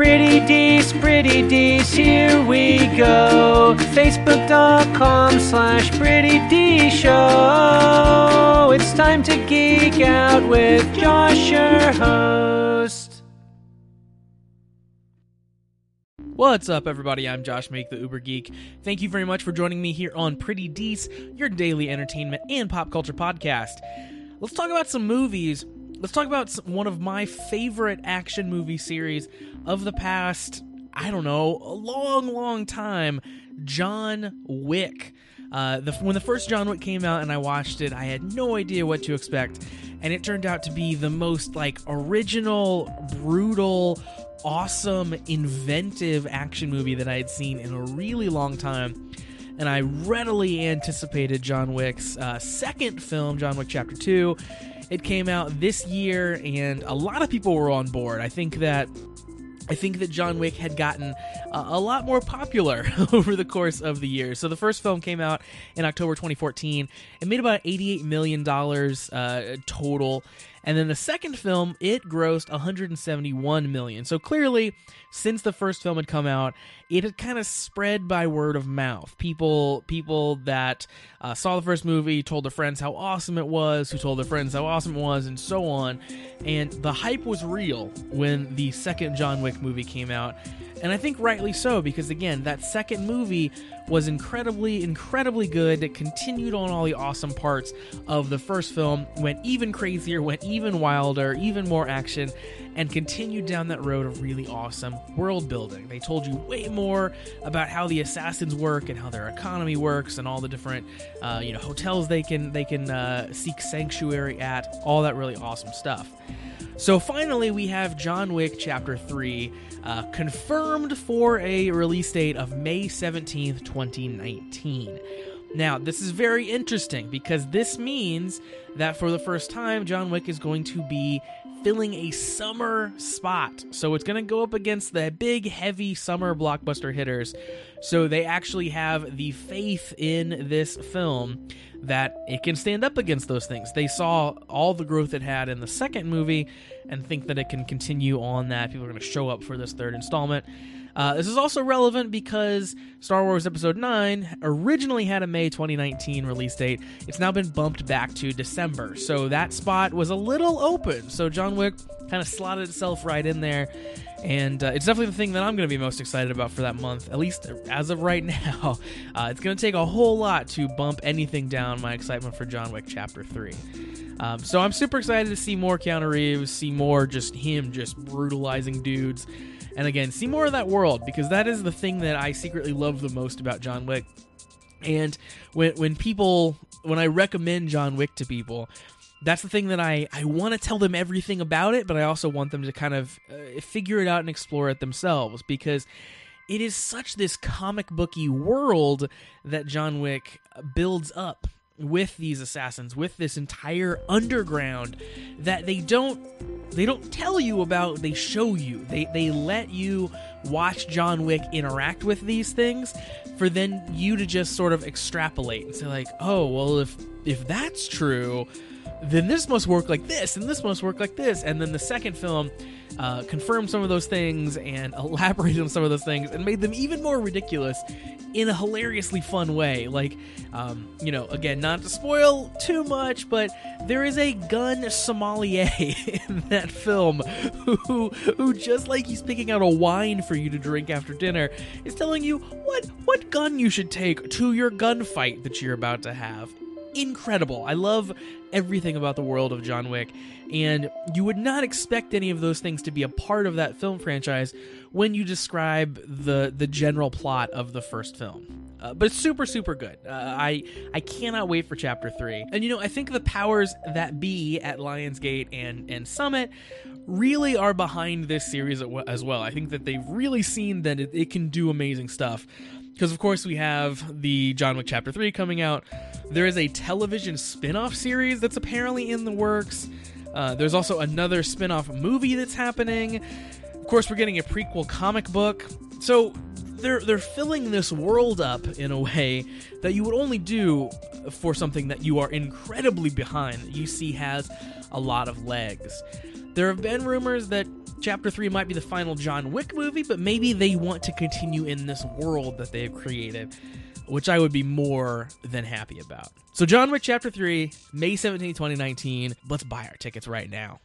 Pretty Dees, Pretty Dees, here we go. Facebook.com slash Pretty D Show. It's time to geek out with Josh, your host. What's up, everybody? I'm Josh Make, the Uber Geek. Thank you very much for joining me here on Pretty Dees, your daily entertainment and pop culture podcast. Let's talk about some movies. Let's talk about one of my favorite action movie series of the past, I don't know, a long, long time John Wick. Uh, the, when the first John Wick came out and I watched it, I had no idea what to expect, and it turned out to be the most like original, brutal, awesome, inventive action movie that I had seen in a really long time. And I readily anticipated John Wick's uh, second film, John Wick Chapter 2. It came out this year, and a lot of people were on board. I think that I think that John Wick had gotten uh, a lot more popular over the course of the year. So the first film came out in October 2014. It made about 88 million dollars uh, total, and then the second film it grossed 171 million. So clearly, since the first film had come out, it had kind of spread by word of mouth. People people that uh, saw the first movie told their friends how awesome it was, who told their friends how awesome it was, and so on. And the hype was real when the second John Wick movie came out. And I think rightly so, because again, that second movie was incredibly, incredibly good. It continued on all the awesome parts of the first film, went even crazier, went even wilder, even more action, and continued down that road of really awesome world building. They told you way more about how the assassins work and how their economy works and all the different, uh, you know, hotels they can they can uh, seek sanctuary at. All that really awesome stuff. So finally, we have John Wick Chapter 3 uh, confirmed for a release date of May 17th, 2019. Now, this is very interesting because this means that for the first time, John Wick is going to be filling a summer spot. So it's going to go up against the big, heavy summer blockbuster hitters. So they actually have the faith in this film that it can stand up against those things. They saw all the growth it had in the second movie and think that it can continue on that. People are going to show up for this third installment. Uh, this is also relevant because Star Wars Episode 9 originally had a May 2019 release date. It's now been bumped back to December. So that spot was a little open. So John Wick kind of slotted itself right in there. And uh, it's definitely the thing that I'm going to be most excited about for that month, at least as of right now. Uh, it's going to take a whole lot to bump anything down my excitement for John Wick Chapter 3. Um, so I'm super excited to see more Keanu Reeves, see more just him just brutalizing dudes. And again, see more of that world because that is the thing that I secretly love the most about John Wick. And when when people when I recommend John Wick to people, that's the thing that I, I want to tell them everything about it, but I also want them to kind of uh, figure it out and explore it themselves because it is such this comic booky world that John Wick builds up with these assassins with this entire underground that they don't they don't tell you about they show you. They they let you watch John Wick interact with these things for then you to just sort of extrapolate and say like oh well if if that's true then this must work like this and this must work like this and then the second film uh, confirmed some of those things and elaborated on some of those things and made them even more ridiculous in a hilariously fun way. Like, um, you know, again, not to spoil too much, but there is a gun sommelier in that film who, who just like he's picking out a wine for you to drink after dinner, is telling you what what gun you should take to your gunfight that you're about to have incredible. I love everything about the world of John Wick, and you would not expect any of those things to be a part of that film franchise when you describe the the general plot of the first film. Uh, but it's super super good. Uh, I I cannot wait for chapter 3. And you know, I think the powers that be at Lionsgate and and Summit really are behind this series as well. I think that they've really seen that it, it can do amazing stuff because of course we have the John Wick Chapter 3 coming out. There is a television spin-off series that's apparently in the works. Uh, there's also another spin-off movie that's happening. Of course, we're getting a prequel comic book. So they're they're filling this world up in a way that you would only do for something that you are incredibly behind that you see has a lot of legs. There have been rumors that Chapter 3 might be the final John Wick movie, but maybe they want to continue in this world that they have created, which I would be more than happy about. So, John Wick Chapter 3, May 17, 2019. Let's buy our tickets right now.